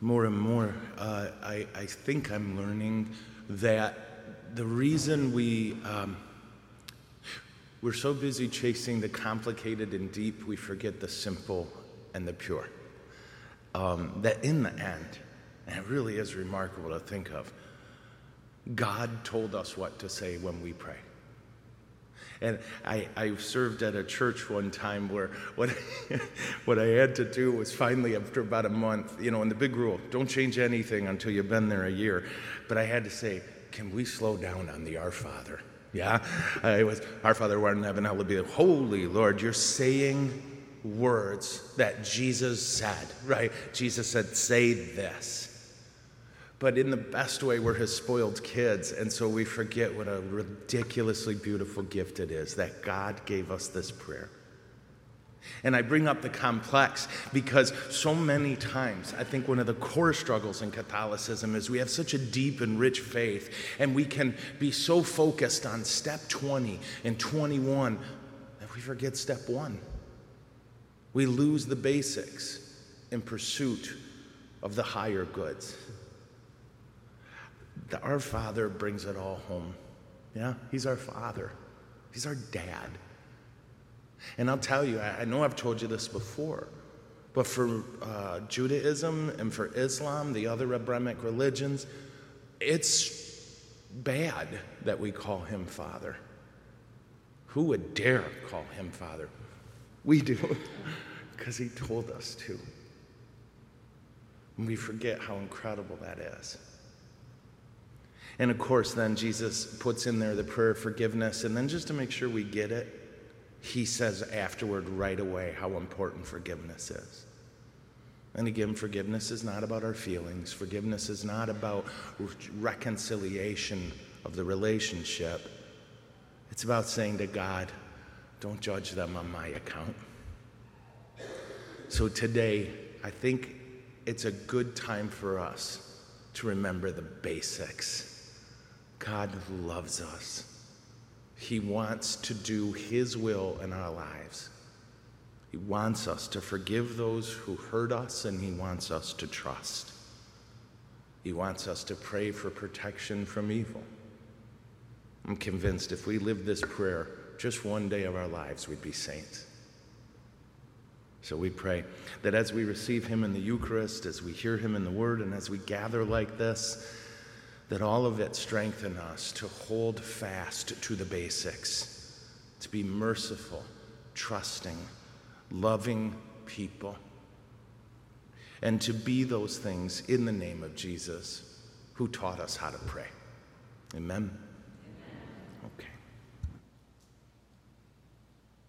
more and more, uh, I, I think I'm learning that the reason we, um, we're so busy chasing the complicated and deep, we forget the simple and the pure. Um, that in the end, and it really is remarkable to think of, God told us what to say when we pray. And I, I served at a church one time where what, what I had to do was finally, after about a month, you know, and the big rule don't change anything until you've been there a year. But I had to say, can we slow down on the Our Father? Yeah? Was, Our Father who art in heaven, hallowed be Holy Lord. You're saying words that Jesus said, right? Jesus said, say this but in the best way, we're his spoiled kids. And so we forget what a ridiculously beautiful gift it is that God gave us this prayer. And I bring up the complex because so many times I think one of the core struggles in Catholicism is we have such a deep and rich faith, and we can be so focused on step 20 and 21 that we forget step one. We lose the basics in pursuit of the higher goods the, our Father brings it all home. Yeah, He's our Father, He's our dad. And I'll tell you, I, I know I've told you this before, but for uh, Judaism and for Islam, the other Abrahamic religions, it's bad that we call Him Father. Who would dare call Him Father? We do, because He told us to. And we forget how incredible that is. And of course, then Jesus puts in there the prayer of forgiveness. And then just to make sure we get it, he says afterward, right away, how important forgiveness is. And again, forgiveness is not about our feelings, forgiveness is not about reconciliation of the relationship. It's about saying to God, don't judge them on my account. So today, I think it's a good time for us to remember the basics God loves us. He wants to do His will in our lives. He wants us to forgive those who hurt us, and He wants us to trust. He wants us to pray for protection from evil. I'm convinced if we lived this prayer just one day of our lives, we'd be saints. So we pray that as we receive Him in the Eucharist, as we hear Him in the Word, and as we gather like this, that all of it strengthen us to hold fast to the basics, to be merciful, trusting, loving people, and to be those things in the name of Jesus who taught us how to pray. Amen? Amen. Okay.